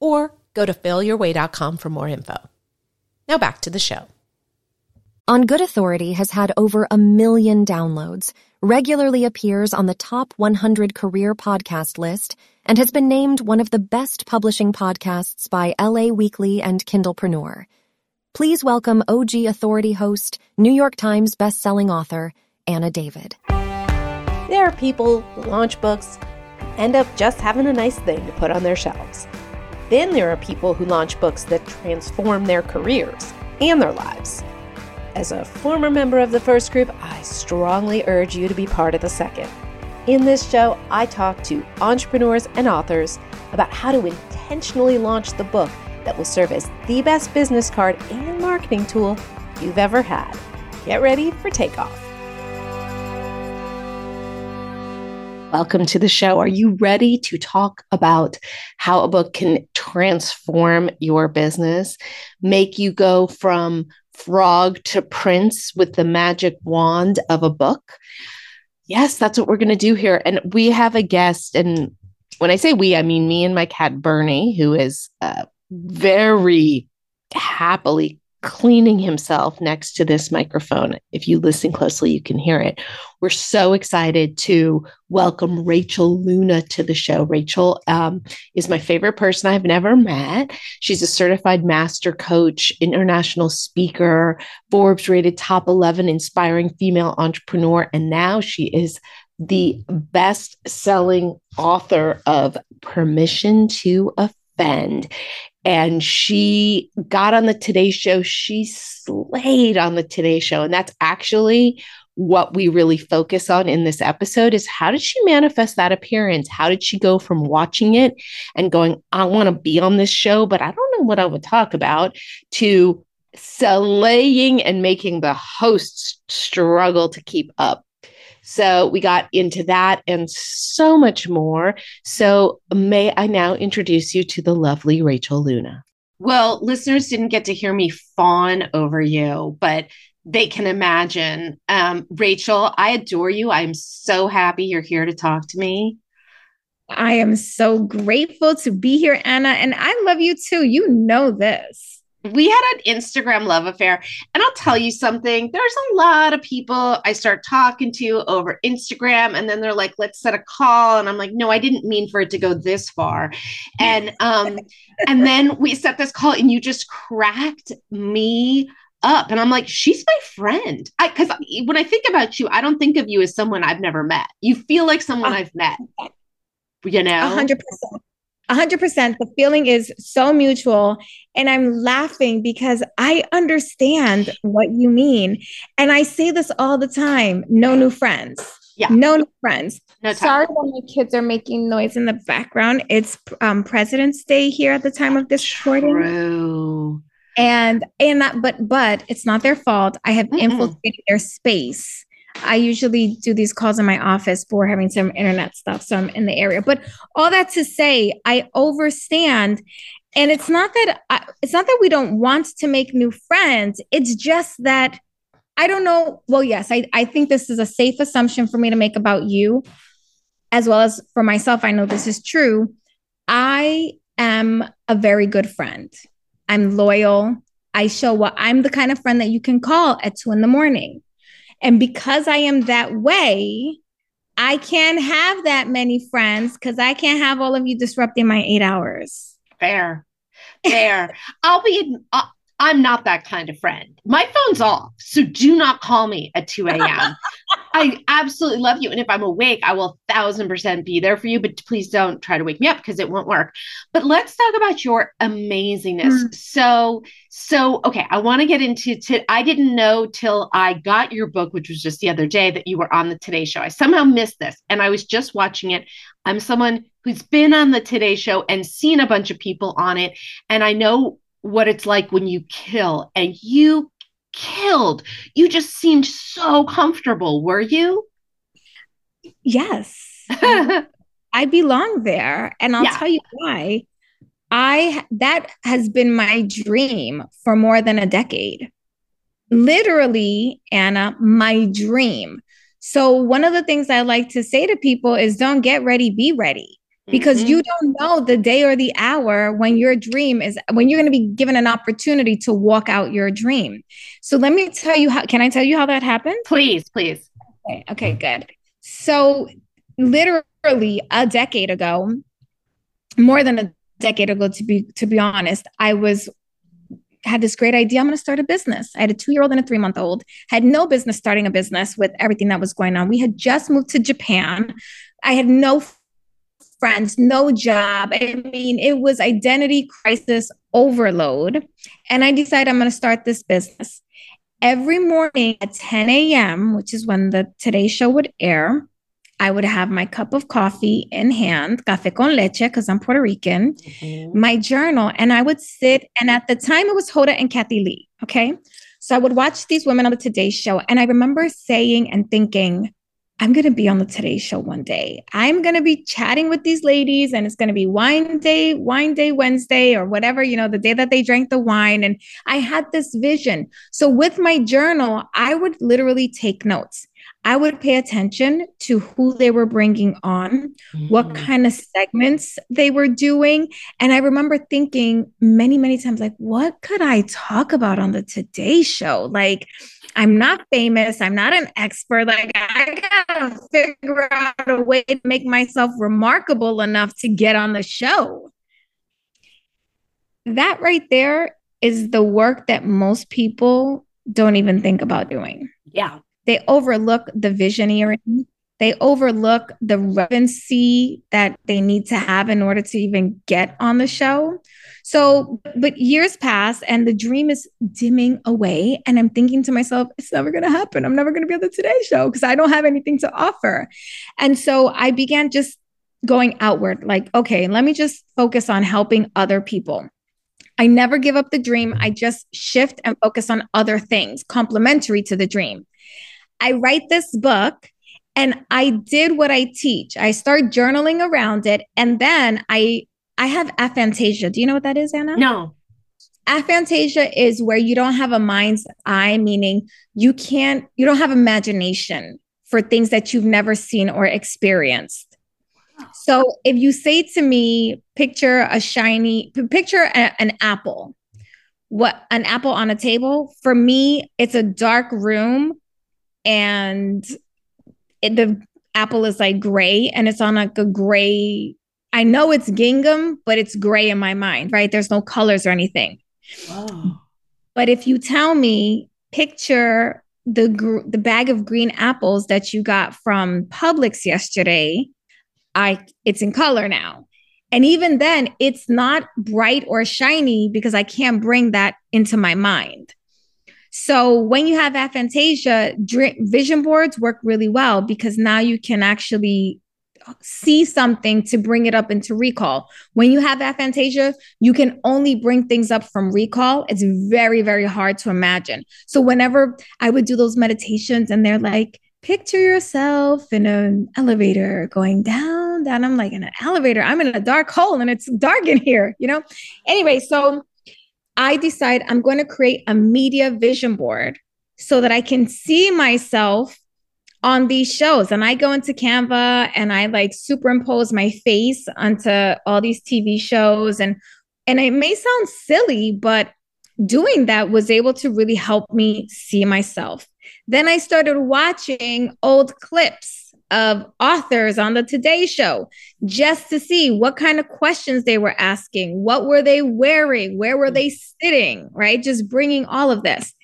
or go to failyourway.com for more info. Now back to the show. On Good Authority has had over a million downloads, regularly appears on the top 100 career podcast list, and has been named one of the best publishing podcasts by LA Weekly and Kindlepreneur. Please welcome OG Authority host, New York Times bestselling author, Anna David. There are people who launch books end up just having a nice thing to put on their shelves. Then there are people who launch books that transform their careers and their lives. As a former member of the first group, I strongly urge you to be part of the second. In this show, I talk to entrepreneurs and authors about how to intentionally launch the book that will serve as the best business card and marketing tool you've ever had. Get ready for takeoff. Welcome to the show. Are you ready to talk about how a book can transform your business, make you go from frog to prince with the magic wand of a book? Yes, that's what we're going to do here. And we have a guest. And when I say we, I mean me and my cat, Bernie, who is uh, very happily cleaning himself next to this microphone. If you listen closely, you can hear it. We're so excited to welcome Rachel Luna to the show. Rachel um, is my favorite person I've never met. She's a certified master coach, international speaker, Forbes rated top 11 inspiring female entrepreneur, and now she is the best selling author of Permission to and she got on the Today Show. She slayed on the Today Show. And that's actually what we really focus on in this episode is how did she manifest that appearance? How did she go from watching it and going, I want to be on this show, but I don't know what I would talk about to slaying and making the hosts struggle to keep up. So we got into that and so much more. So may I now introduce you to the lovely Rachel Luna. Well, listeners didn't get to hear me fawn over you, but they can imagine. Um, Rachel, I adore you. I'm so happy you're here to talk to me. I am so grateful to be here, Anna. And I love you too. You know this we had an Instagram love affair. And I'll tell you something, there's a lot of people I start talking to over Instagram, and then they're like, let's set a call. And I'm like, no, I didn't mean for it to go this far. And um, and then we set this call, and you just cracked me up. And I'm like, she's my friend. I because when I think about you, I don't think of you as someone I've never met. You feel like someone I've met. You know? hundred percent. 100% the feeling is so mutual. And i'm laughing because i understand what you mean. And i say this all the time no new friends. Yeah. No new friends. No sorry when my kids are making noise in the background. It's um, president's day here at the time of this recording. True. and and that but but it's not their fault. I have Mm-mm. infiltrated their space I usually do these calls in my office for having some internet stuff. So I'm in the area. But all that to say, I overstand. And it's not that I, it's not that we don't want to make new friends. It's just that I don't know. Well, yes, I, I think this is a safe assumption for me to make about you, as well as for myself. I know this is true. I am a very good friend. I'm loyal. I show what I'm the kind of friend that you can call at two in the morning. And because I am that way, I can't have that many friends because I can't have all of you disrupting my eight hours. Fair. Fair. I'll be, uh, I'm not that kind of friend. My phone's off. So do not call me at 2 a.m. I absolutely love you. And if I'm awake, I will thousand percent be there for you. But please don't try to wake me up because it won't work. But let's talk about your amazingness. Mm. So, so okay, I want to get into. I didn't know till I got your book, which was just the other day, that you were on the Today Show. I somehow missed this, and I was just watching it. I'm someone who's been on the Today Show and seen a bunch of people on it, and I know what it's like when you kill, and you killed. You just seemed so comfortable, were you? Yes. I belong there. And I'll yeah. tell you why. I that has been my dream for more than a decade. Literally, Anna, my dream. So one of the things I like to say to people is don't get ready, be ready because mm-hmm. you don't know the day or the hour when your dream is when you're going to be given an opportunity to walk out your dream. So let me tell you how can i tell you how that happened? Please please. Okay, okay good. So literally a decade ago more than a decade ago to be to be honest i was had this great idea i'm going to start a business. I had a two year old and a three month old had no business starting a business with everything that was going on. We had just moved to japan. I had no friends, no job. I mean, it was identity crisis overload. And I decided I'm going to start this business. Every morning at 10 a.m., which is when the Today Show would air, I would have my cup of coffee in hand, café con leche, because I'm Puerto Rican, mm-hmm. my journal, and I would sit. And at the time, it was Hoda and Kathie Lee. Okay. So I would watch these women on the Today Show. And I remember saying and thinking, I'm going to be on the Today Show one day. I'm going to be chatting with these ladies, and it's going to be wine day, wine day Wednesday, or whatever, you know, the day that they drank the wine. And I had this vision. So with my journal, I would literally take notes. I would pay attention to who they were bringing on, mm-hmm. what kind of segments they were doing. And I remember thinking many, many times, like, what could I talk about on the Today Show? Like, I'm not famous. I'm not an expert. Like, I gotta figure out a way to make myself remarkable enough to get on the show. That right there is the work that most people don't even think about doing. Yeah. They overlook the visioneering. They overlook the relevancy that they need to have in order to even get on the show. So, but years pass and the dream is dimming away. And I'm thinking to myself, it's never going to happen. I'm never going to be on the Today Show because I don't have anything to offer. And so I began just going outward like, okay, let me just focus on helping other people. I never give up the dream. I just shift and focus on other things complementary to the dream. I write this book and I did what I teach. I start journaling around it and then I I have aphantasia. Do you know what that is, Anna? No. Aphantasia is where you don't have a mind's eye, meaning you can't, you don't have imagination for things that you've never seen or experienced. So if you say to me, picture a shiny, picture a, an apple, what an apple on a table, for me, it's a dark room and it, the apple is like gray and it's on like a gray. I know it's gingham, but it's gray in my mind, right? There's no colors or anything. Wow. But if you tell me, picture the gr- the bag of green apples that you got from Publix yesterday, I it's in color now. And even then, it's not bright or shiny because I can't bring that into my mind. So when you have aphantasia, vision boards work really well because now you can actually uh, see something to bring it up into recall. When you have aphantasia, you can only bring things up from recall. It's very, very hard to imagine. So whenever I would do those meditations and they're like, picture yourself in an elevator going down, down. I'm like, in an elevator, I'm in a dark hole and it's dark in here, you know? Anyway, so I decide I'm going to create a media vision board so that I can see myself on these shows. And I go into Canva and I like superimpose my face onto all these TV shows. And and it may sound silly, but doing that was able to really help me see myself. Then I started watching old clips of authors on the Today Show just to see what kind of questions they were asking, what were they wearing, where were they sitting, right? Just bringing all of this.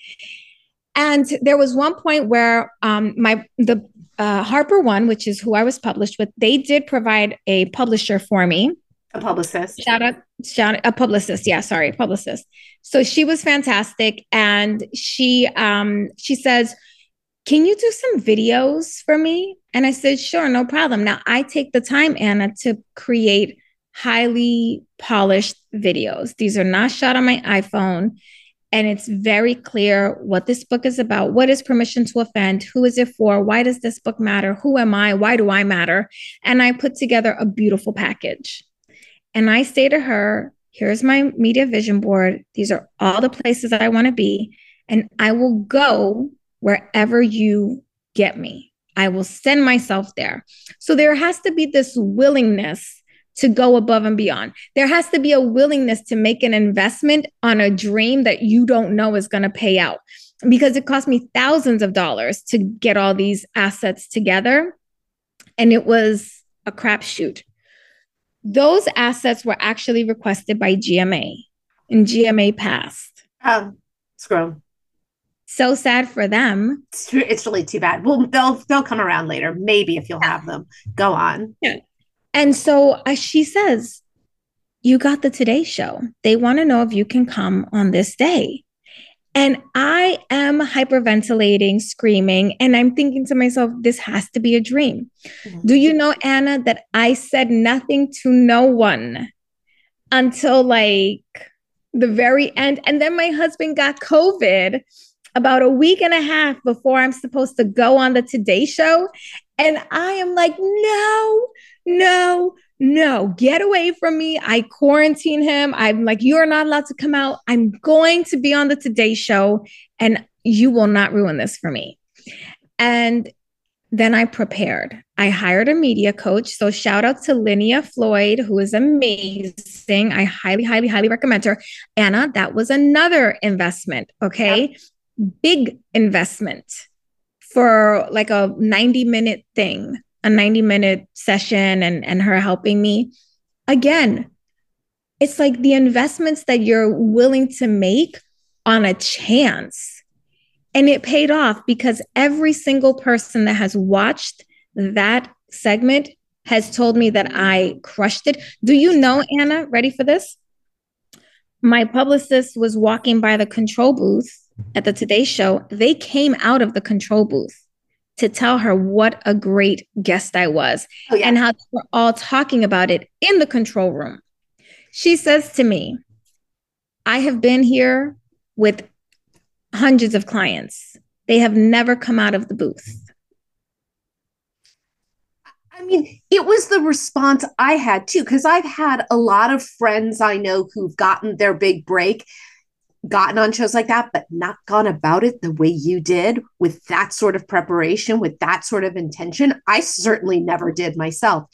And there was one point where um, my the uh, HarperOne, which is who I was published with, they did provide a publisher for me. A publicist. Shout out, shout a publicist. Yeah, sorry, publicist. So she was fantastic, and she um she says, "Can you do some videos for me?" And I said, "Sure, no problem." Now I take the time, Anna, to create highly polished videos. These are not shot on my iPhone and it's very clear what this book is about. What is permission to offend? Who is it for? Why does this book matter? Who am I? Why do I matter? And I put together a beautiful package. And I say to her, here's my media vision board. These are all the places I want to be. And I will go wherever you get me. I will send myself there. So there has to be this willingness to go above and beyond. There has to be a willingness to make an investment on a dream that you don't know is going to pay out because it cost me thousands of dollars to get all these assets together. And it was a crapshoot. Those assets were actually requested by GMA, and GMA passed. Ah, oh, screw. So sad for them. It's, it's really too bad. Well, they'll they'll come around later, maybe if you'll have them. Go on. Yeah. And so uh, she says, You got the Today Show. They want to know if you can come on this day. And I am hyperventilating, screaming, and I'm thinking to myself, this has to be a dream. Mm-hmm. Do you know, Anna, that I said nothing to no one until like the very end? And then my husband got COVID about a week and a half before I'm supposed to go on the Today Show. And I am like, no, no, no, get away from me. I quarantine him. I'm like, you are not allowed to come out. I'm going to be on the Today Show and you will not ruin this for me. And then I prepared. I hired a media coach. So shout out to Linnea Floyd, who is amazing. I highly, highly, highly recommend her. Anna, that was another investment. Okay. Big investment for like a 90 minute thing a 90 minute session and, and her helping me. Again, it's like the investments that you're willing to make on a chance. And it paid off because every single person that has watched that segment has told me that I crushed it. Do you know, Anna, ready for this? My publicist was walking by the control booth at the Today Show. They came out of the control booth to tell her what a great guest I was oh, yeah. and how they were all talking about it in the control room. She says to me, I have been here with hundreds of clients. They have never come out of the booth. I mean, it was the response I had too, because I've had a lot of friends I know who've gotten their big break gotten on shows like that, but not gone about it the way you did with that sort of preparation, with that sort of intention. I certainly never did myself.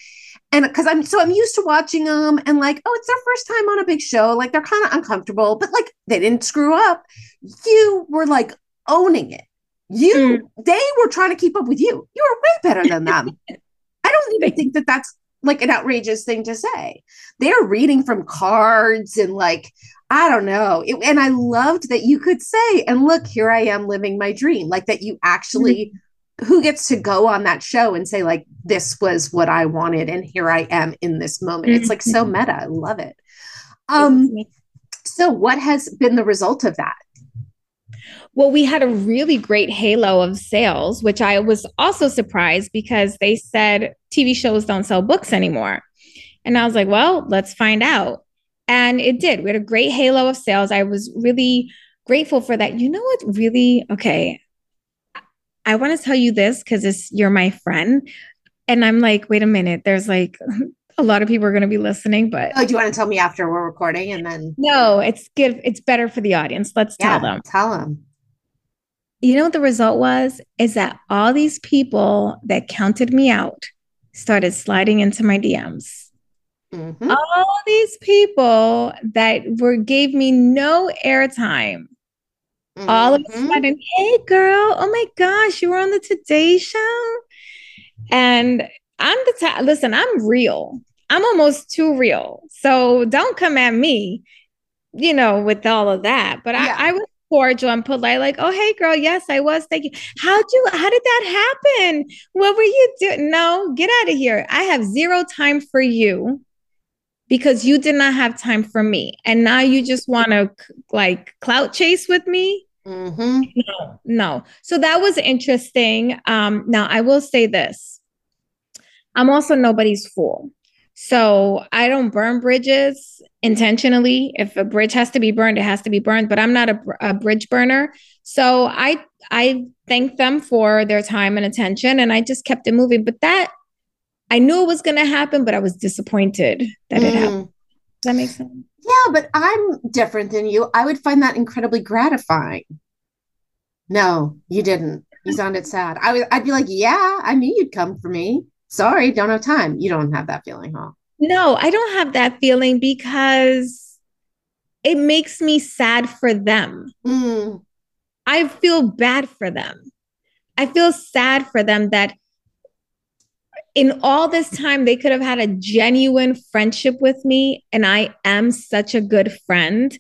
And because I'm so I'm used to watching them and like, oh, it's their first time on a big show. Like they're kind of uncomfortable, but like they didn't screw up. You were like owning it. You, mm. they were trying to keep up with you. You were way better than them. I don't even think that that's like an outrageous thing to say. They're reading from cards and like I don't know. It, and I loved that you could say, and look, here I am living my dream. Like that you actually, mm-hmm. who gets to go on that show and say, like, this was what I wanted, and here I am in this moment. It's like so mm-hmm. meta. I love it. Um, so what has been the result of that? Well, we had a really great halo of sales, which I was also surprised because they said TV shows don't sell books anymore. And I was like, well, let's find out. And it did. We had a great halo of sales. I was really grateful for that. You know what really okay. I want to tell you this because you're my friend. And I'm like, wait a minute, there's like a lot of people are going to be listening, but oh, do you want to tell me after we're recording and then no, it's good. It's better for the audience. Let's yeah, tell them. Tell them. You know what the result was? Is that all these people that counted me out started sliding into my DMs. Mm-hmm. All these people that were gave me no airtime. Mm-hmm. All of a mm-hmm. sudden, hey girl, oh my gosh, you were on the Today Show. And I'm the t- listen, I'm real. I'm almost too real. So don't come at me, you know, with all of that. But yeah. I, I was cordial and polite, like, oh, hey, girl, yes, I was. Thank you. How'd you, how did that happen? What were you doing? No, get out of here. I have zero time for you because you did not have time for me. And now you just want to like clout chase with me. Mm-hmm. No, no. So that was interesting. Um, now I will say this. I'm also nobody's fool. So I don't burn bridges intentionally. If a bridge has to be burned, it has to be burned. But I'm not a, a bridge burner. So I I thank them for their time and attention, and I just kept it moving. But that I knew it was going to happen, but I was disappointed that mm. it happened. Does that make sense? Yeah, but I'm different than you. I would find that incredibly gratifying. No, you didn't. You sounded sad. I would I'd be like, "Yeah, I knew you'd come for me. Sorry, don't have time." You don't have that feeling, huh? No, I don't have that feeling because it makes me sad for them. Mm. I feel bad for them. I feel sad for them that in all this time, they could have had a genuine friendship with me, and I am such a good friend.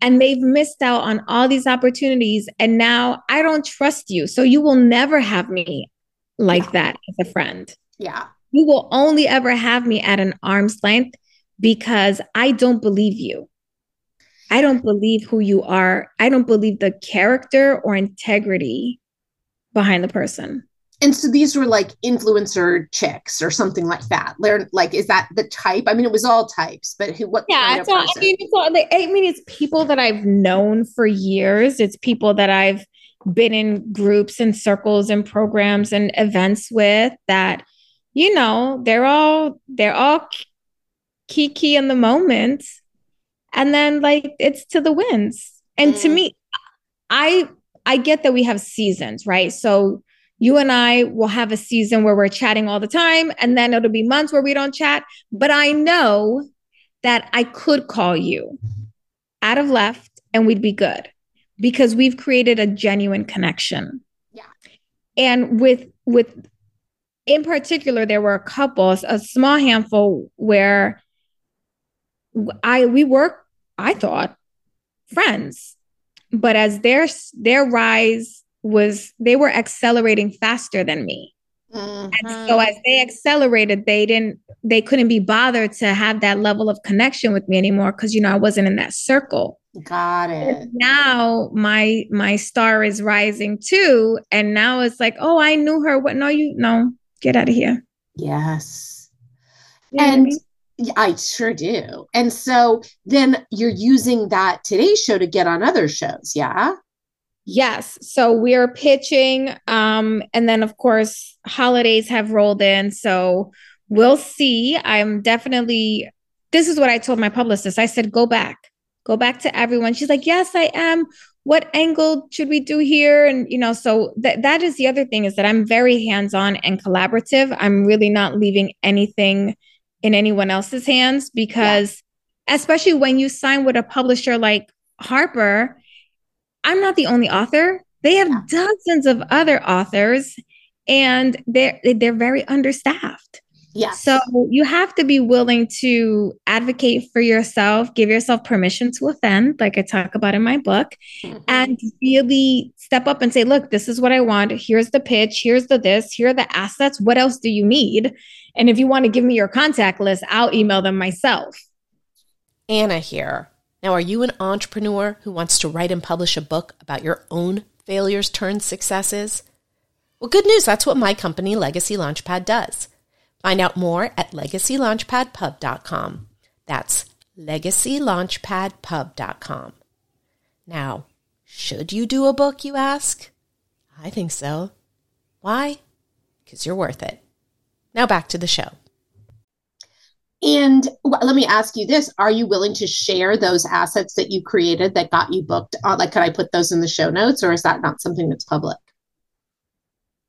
And they've missed out on all these opportunities. And now I don't trust you. So you will never have me like yeah. that as a friend. Yeah. You will only ever have me at an arm's length because I don't believe you. I don't believe who you are. I don't believe the character or integrity behind the person and so these were like influencer chicks or something like that. They're like, is that the type? I mean, it was all types, but who, what? Yeah, it's all, I mean, it's all, I mean, it's people that I've known for years. It's people that I've been in groups and circles and programs and events with that, you know, they're all they're all kiki in the moment, and then like it's to the winds. And mm. to me, I I get that we have seasons, right? So you and I will have a season where we're chatting all the time, and then it'll be months where we don't chat. But I know that I could call you out of left and we'd be good because we've created a genuine connection. Yeah. And with, with, in particular, there were a couple, a small handful where I, we were, I thought, friends. But as their, their rise was they were accelerating faster than me. Mm-hmm. And so as they accelerated, they didn't they couldn't be bothered to have that level of connection with me anymore because you know I wasn't in that circle. Got it. And now my my star is rising too. And now it's like, oh, I knew her. What no, you no, get out of here. Yes. You and I, mean? I sure do. And so then you're using that Today Show to get on other shows, yeah? Yes. So we're pitching. Um, and then, of course, holidays have rolled in. So we'll see. I'm definitely, this is what I told my publicist. I said, go back, go back to everyone. She's like, yes, I am. What angle should we do here? And, you know, so that that is the other thing is that I'm very hands on and collaborative. I'm really not leaving anything in anyone else's hands because, yeah. especially when you sign with a publisher like Harper, I'm not the only author. They have yeah. dozens of other authors and they're they're very understaffed. Yeah. So you have to be willing to advocate for yourself, give yourself permission to offend, like I talk about in my book, mm-hmm. and really step up and say, look, this is what I want. Here's the pitch. Here's the this. Here are the assets. What else do you need? And if you want to give me your contact list, I'll email them myself. Anna here. Now, are you an entrepreneur who wants to write and publish a book about your own failures turned successes? Well, good news. That's what my company, Legacy Launchpad, does. Find out more at legacylaunchpadpub.com. That's legacylaunchpadpub.com. Now, should you do a book, you ask? I think so. Why? Because you're worth it. Now back to the show. And let me ask you this Are you willing to share those assets that you created that got you booked? Uh, like, could I put those in the show notes or is that not something that's public?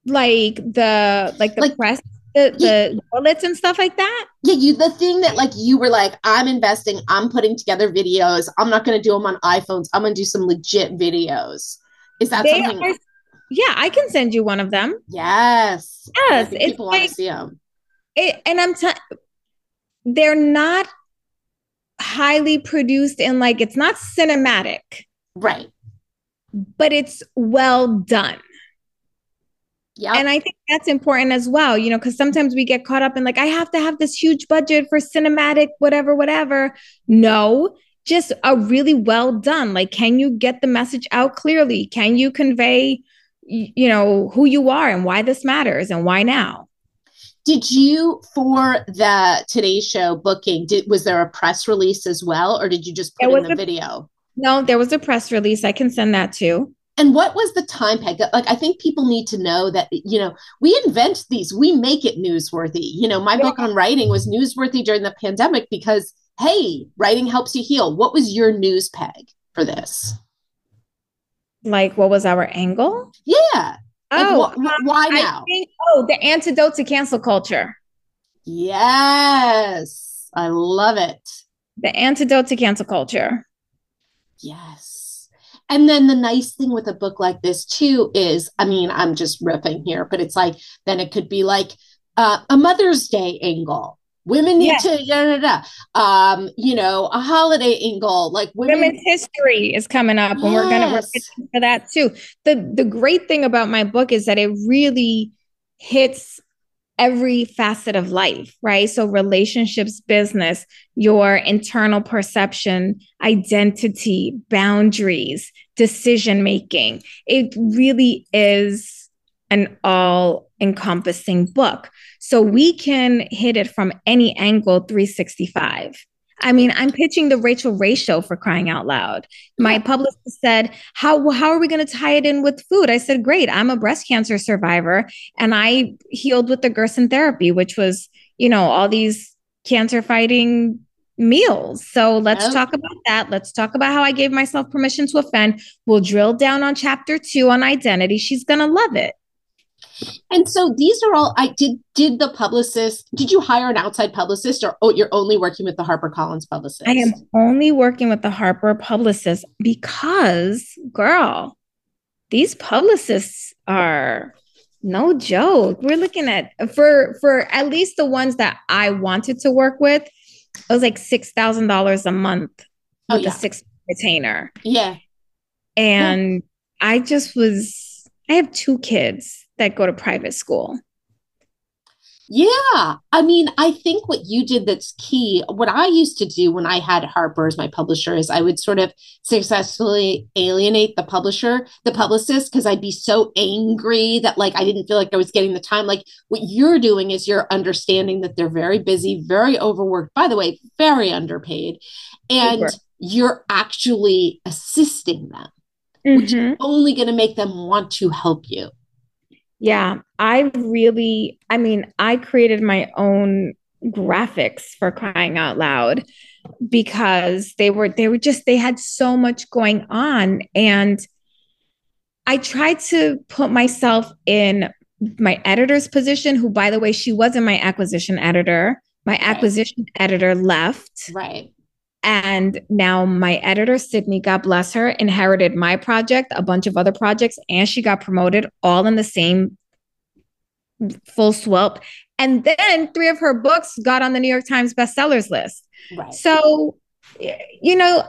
Like the like the like, press the, the bullets and stuff like that yeah you the thing that like you were like i'm investing i'm putting together videos i'm not going to do them on iphones i'm going to do some legit videos is that they something are, yeah i can send you one of them yes yes it's people like, want to see them it, and i'm t- they're not highly produced and like it's not cinematic. Right. but it's well done. Yeah. And I think that's important as well, you know, because sometimes we get caught up in like, I have to have this huge budget for cinematic, whatever, whatever. No, just a really well done. Like, can you get the message out clearly? Can you convey, you know, who you are and why this matters and why now? Did you for the Today Show booking? Did was there a press release as well, or did you just put in the a, video? No, there was a press release. I can send that too. And what was the time peg? Like, I think people need to know that, you know, we invent these, we make it newsworthy. You know, my yeah. book on writing was newsworthy during the pandemic because, hey, writing helps you heal. What was your news peg for this? Like, what was our angle? Yeah. Oh, like, wh- why now? Think, oh, the antidote to cancel culture. Yes. I love it. The antidote to cancel culture. Yes. And then the nice thing with a book like this too is, I mean, I'm just ripping here, but it's like then it could be like uh, a Mother's Day angle. Women need to, da, da, da. Um, you know, a holiday angle, like women- women's history is coming up, and we're gonna work for that too. The the great thing about my book is that it really hits every facet of life, right? So, relationships, business, your internal perception, identity, boundaries, decision making. It really is an all encompassing book. So, we can hit it from any angle 365. I mean, I'm pitching the Rachael Ray show for crying out loud. My publicist said, "How how are we going to tie it in with food?" I said, "Great. I'm a breast cancer survivor, and I healed with the Gerson therapy, which was, you know, all these cancer fighting meals. So let's talk about that. Let's talk about how I gave myself permission to offend. We'll drill down on chapter two on identity. She's going to love it. And so these are all I did did the publicist did you hire an outside publicist or oh you're only working with the HarperCollins publicist? I am only working with the Harper publicist because girl, these publicists are no joke. We're looking at for for at least the ones that I wanted to work with, it was like six thousand dollars a month oh, with yeah. a six retainer. Yeah. And yeah. I just was I have two kids that go to private school. Yeah. I mean, I think what you did that's key, what I used to do when I had Harper as my publisher is I would sort of successfully alienate the publisher, the publicist, because I'd be so angry that like I didn't feel like I was getting the time. Like what you're doing is you're understanding that they're very busy, very overworked, by the way, very underpaid. And Super. you're actually assisting them, mm-hmm. which is only going to make them want to help you. Yeah, I really, I mean, I created my own graphics for crying out loud because they were they were just they had so much going on. And I tried to put myself in my editor's position who by the way she wasn't my acquisition editor. My right. acquisition editor left. Right and now my editor, Sydney, God bless her, inherited my project, a bunch of other projects, and she got promoted all in the same full swoop. And then three of her books got on the New York Times bestsellers list. Right. So, you know,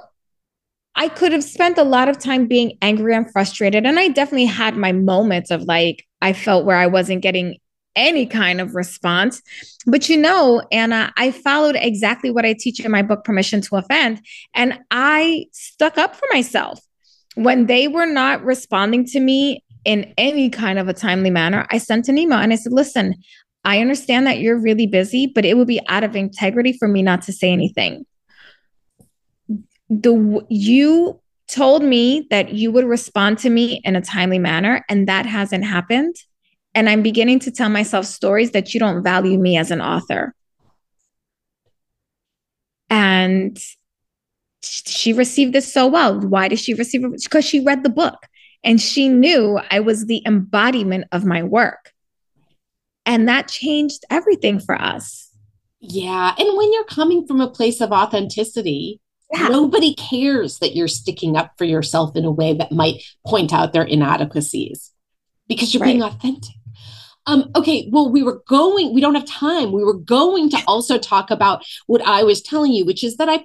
I could have spent a lot of time being angry and frustrated. And I definitely had my moments of like, I felt where I wasn't getting any kind of response. But you know, Anna, I followed exactly what I teach in my book, Permission to Offend, and I stuck up for myself. When they were not responding to me in any kind of a timely manner, I sent an email and I said, listen, I understand that you're really busy, but it would be out of integrity for me not to say anything. The you told me that you would respond to me in a timely manner, and that hasn't happened. And I'm beginning to tell myself stories that you don't value me as an author. And she received this so well. Why did she receive it? Because she read the book and she knew I was the embodiment of my work. And that changed everything for us. Yeah. And when you're coming from a place of authenticity, yeah. nobody cares that you're sticking up for yourself in a way that might point out their inadequacies because you're right. being authentic. Um, okay, well, we were going, we don't have time. We were going to also talk about what I was telling you, which is that I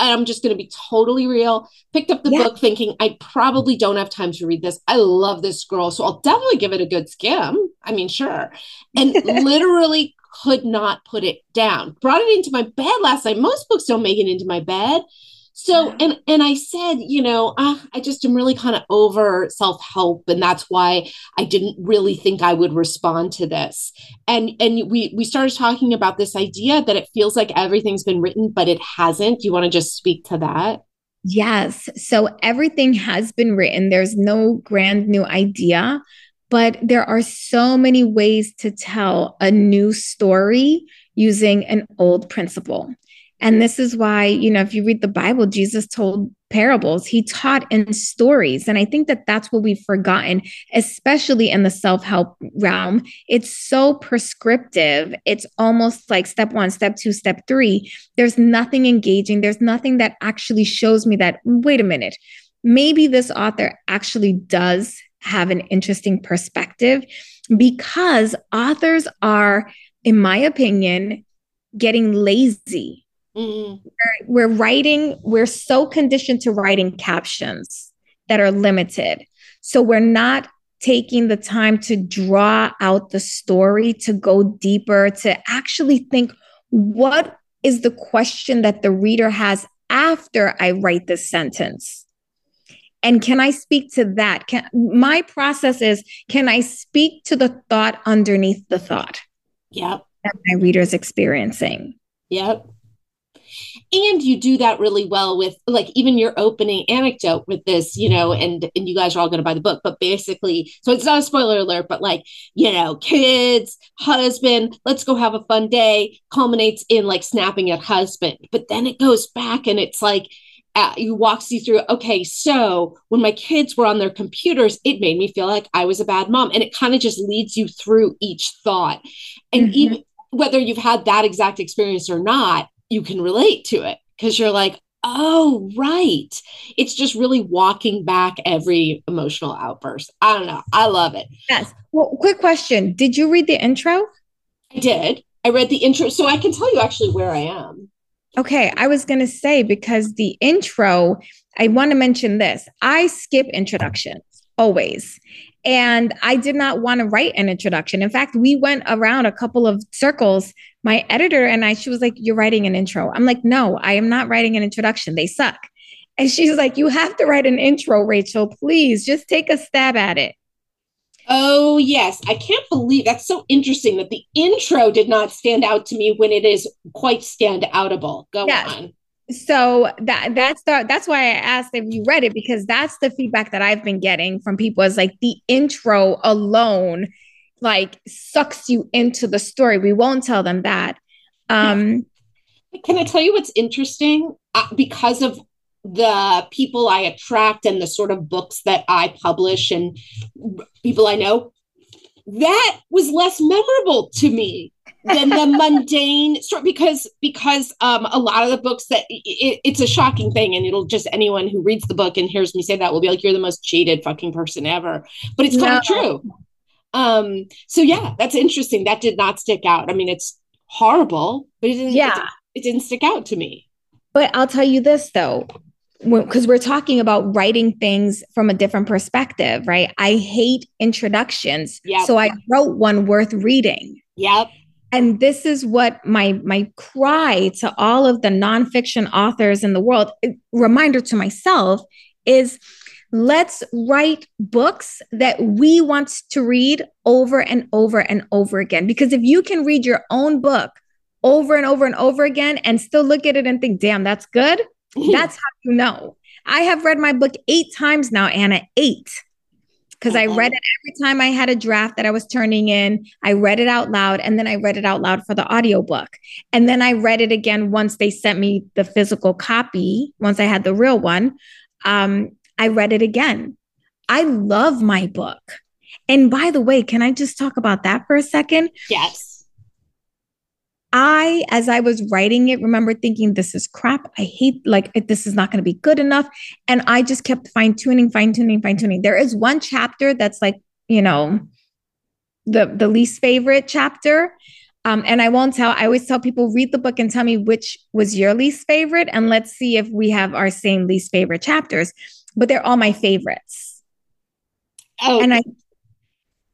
I'm just going to be totally real. Picked up the yeah. book thinking I probably don't have time to read this. I love this girl, so I'll definitely give it a good skim. I mean, sure. And literally could not put it down. Brought it into my bed last night. Most books don't make it into my bed. So and and I said, you know, uh, I just am really kind of over self help, and that's why I didn't really think I would respond to this. And and we we started talking about this idea that it feels like everything's been written, but it hasn't. Do you want to just speak to that? Yes. So everything has been written. There's no grand new idea, but there are so many ways to tell a new story using an old principle. And this is why, you know, if you read the Bible, Jesus told parables, he taught in stories. And I think that that's what we've forgotten, especially in the self help realm. It's so prescriptive. It's almost like step one, step two, step three. There's nothing engaging. There's nothing that actually shows me that, wait a minute, maybe this author actually does have an interesting perspective because authors are, in my opinion, getting lazy Mm. We're, we're writing, we're so conditioned to writing captions that are limited. So we're not taking the time to draw out the story, to go deeper, to actually think what is the question that the reader has after I write this sentence? And can I speak to that? Can, my process is can I speak to the thought underneath the thought? Yep. That my reader's experiencing. Yep and you do that really well with like even your opening anecdote with this you know and and you guys are all going to buy the book but basically so it's not a spoiler alert but like you know kids husband let's go have a fun day culminates in like snapping at husband. But then it goes back and it's like uh, you walks you through okay so when my kids were on their computers it made me feel like i was a bad mom. And it kind of just leads you through each thought. And mm-hmm. even whether you've had that exact experience or not you can relate to it because you're like, oh, right. It's just really walking back every emotional outburst. I don't know. I love it. Yes. Well, quick question Did you read the intro? I did. I read the intro. So I can tell you actually where I am. Okay. I was going to say because the intro, I want to mention this. I skip introductions always. And I did not want to write an introduction. In fact, we went around a couple of circles. My editor and I, she was like, You're writing an intro. I'm like, No, I am not writing an introduction. They suck. And she's like, You have to write an intro, Rachel. Please just take a stab at it. Oh, yes. I can't believe that's so interesting that the intro did not stand out to me when it is quite stand outable. Go yes. on so that that's the that's why I asked if you read it because that's the feedback that I've been getting from people is like the intro alone like sucks you into the story. We won't tell them that. Um can I tell you what's interesting? Uh, because of the people I attract and the sort of books that I publish and people I know, that was less memorable to me than the mundane story because because um a lot of the books that it, it's a shocking thing and it'll just anyone who reads the book and hears me say that will be like you're the most cheated fucking person ever but it's kind of true um so yeah that's interesting that did not stick out i mean it's horrible but it didn't yeah it, it didn't stick out to me but i'll tell you this though because we're talking about writing things from a different perspective, right? I hate introductions. Yep. So I wrote one worth reading. Yep and this is what my my cry to all of the nonfiction authors in the world reminder to myself is let's write books that we want to read over and over and over again because if you can read your own book over and over and over again and still look at it and think damn that's good that's how you know i have read my book eight times now anna eight because I read it every time I had a draft that I was turning in. I read it out loud and then I read it out loud for the audiobook. And then I read it again once they sent me the physical copy, once I had the real one. Um, I read it again. I love my book. And by the way, can I just talk about that for a second? Yes. I, as I was writing it, remember thinking, this is crap. I hate, like, this is not going to be good enough. And I just kept fine tuning, fine tuning, fine tuning. There is one chapter that's like, you know, the, the least favorite chapter. Um, and I won't tell, I always tell people read the book and tell me which was your least favorite. And let's see if we have our same least favorite chapters. But they're all my favorites. Oh, And I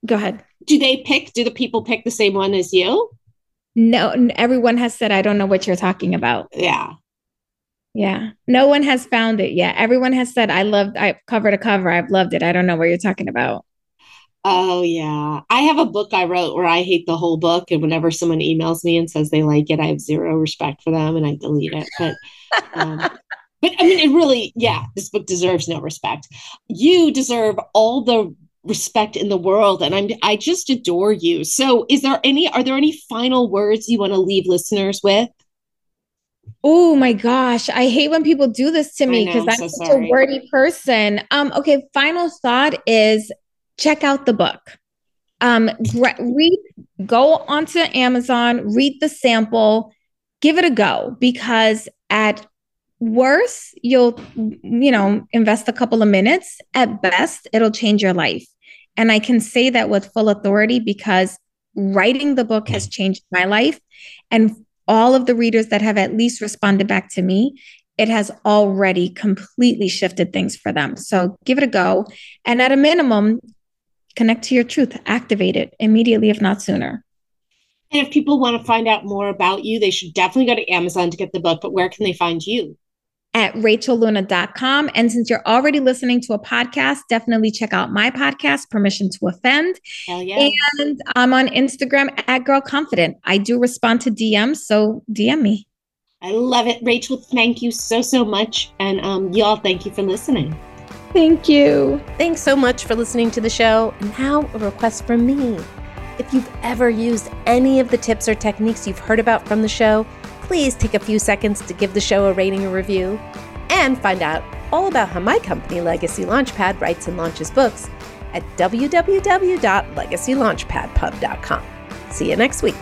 go ahead. do they pick? Do the people pick the same one as you? No, everyone has said, I don't know what you're talking about. Yeah. Yeah. No one has found it yet. Everyone has said, I loved, I cover to cover. I've loved it. I don't know what you're talking about. Oh yeah. I have a book I wrote where I hate the whole book, and whenever someone emails me and says they like it, I have zero respect for them and I delete it. But um, but I mean it really, yeah, this book deserves no respect. You deserve all the respect in the world, and I'm I just adore you. So is there any are there any final words you want to leave listeners with? Oh my gosh, I hate when people do this to me because I'm so such sorry. a wordy person. Um, okay, final thought is check out the book. Um, read, go onto Amazon, read the sample, give it a go because at worst, you'll you know invest a couple of minutes. At best, it'll change your life. And I can say that with full authority because writing the book has changed my life. And all of the readers that have at least responded back to me, it has already completely shifted things for them. So give it a go. And at a minimum, connect to your truth, activate it immediately, if not sooner. And if people want to find out more about you, they should definitely go to Amazon to get the book. But where can they find you? At rachelluna.com. And since you're already listening to a podcast, definitely check out my podcast, Permission to Offend. Hell yeah. And I'm on Instagram at Girl Confident. I do respond to DMs, so DM me. I love it. Rachel, thank you so, so much. And um, y'all, thank you for listening. Thank you. Thanks so much for listening to the show. And now, a request from me. If you've ever used any of the tips or techniques you've heard about from the show, please take a few seconds to give the show a rating or review and find out all about how my company, Legacy Launchpad, writes and launches books at www.legacylaunchpadpub.com. See you next week.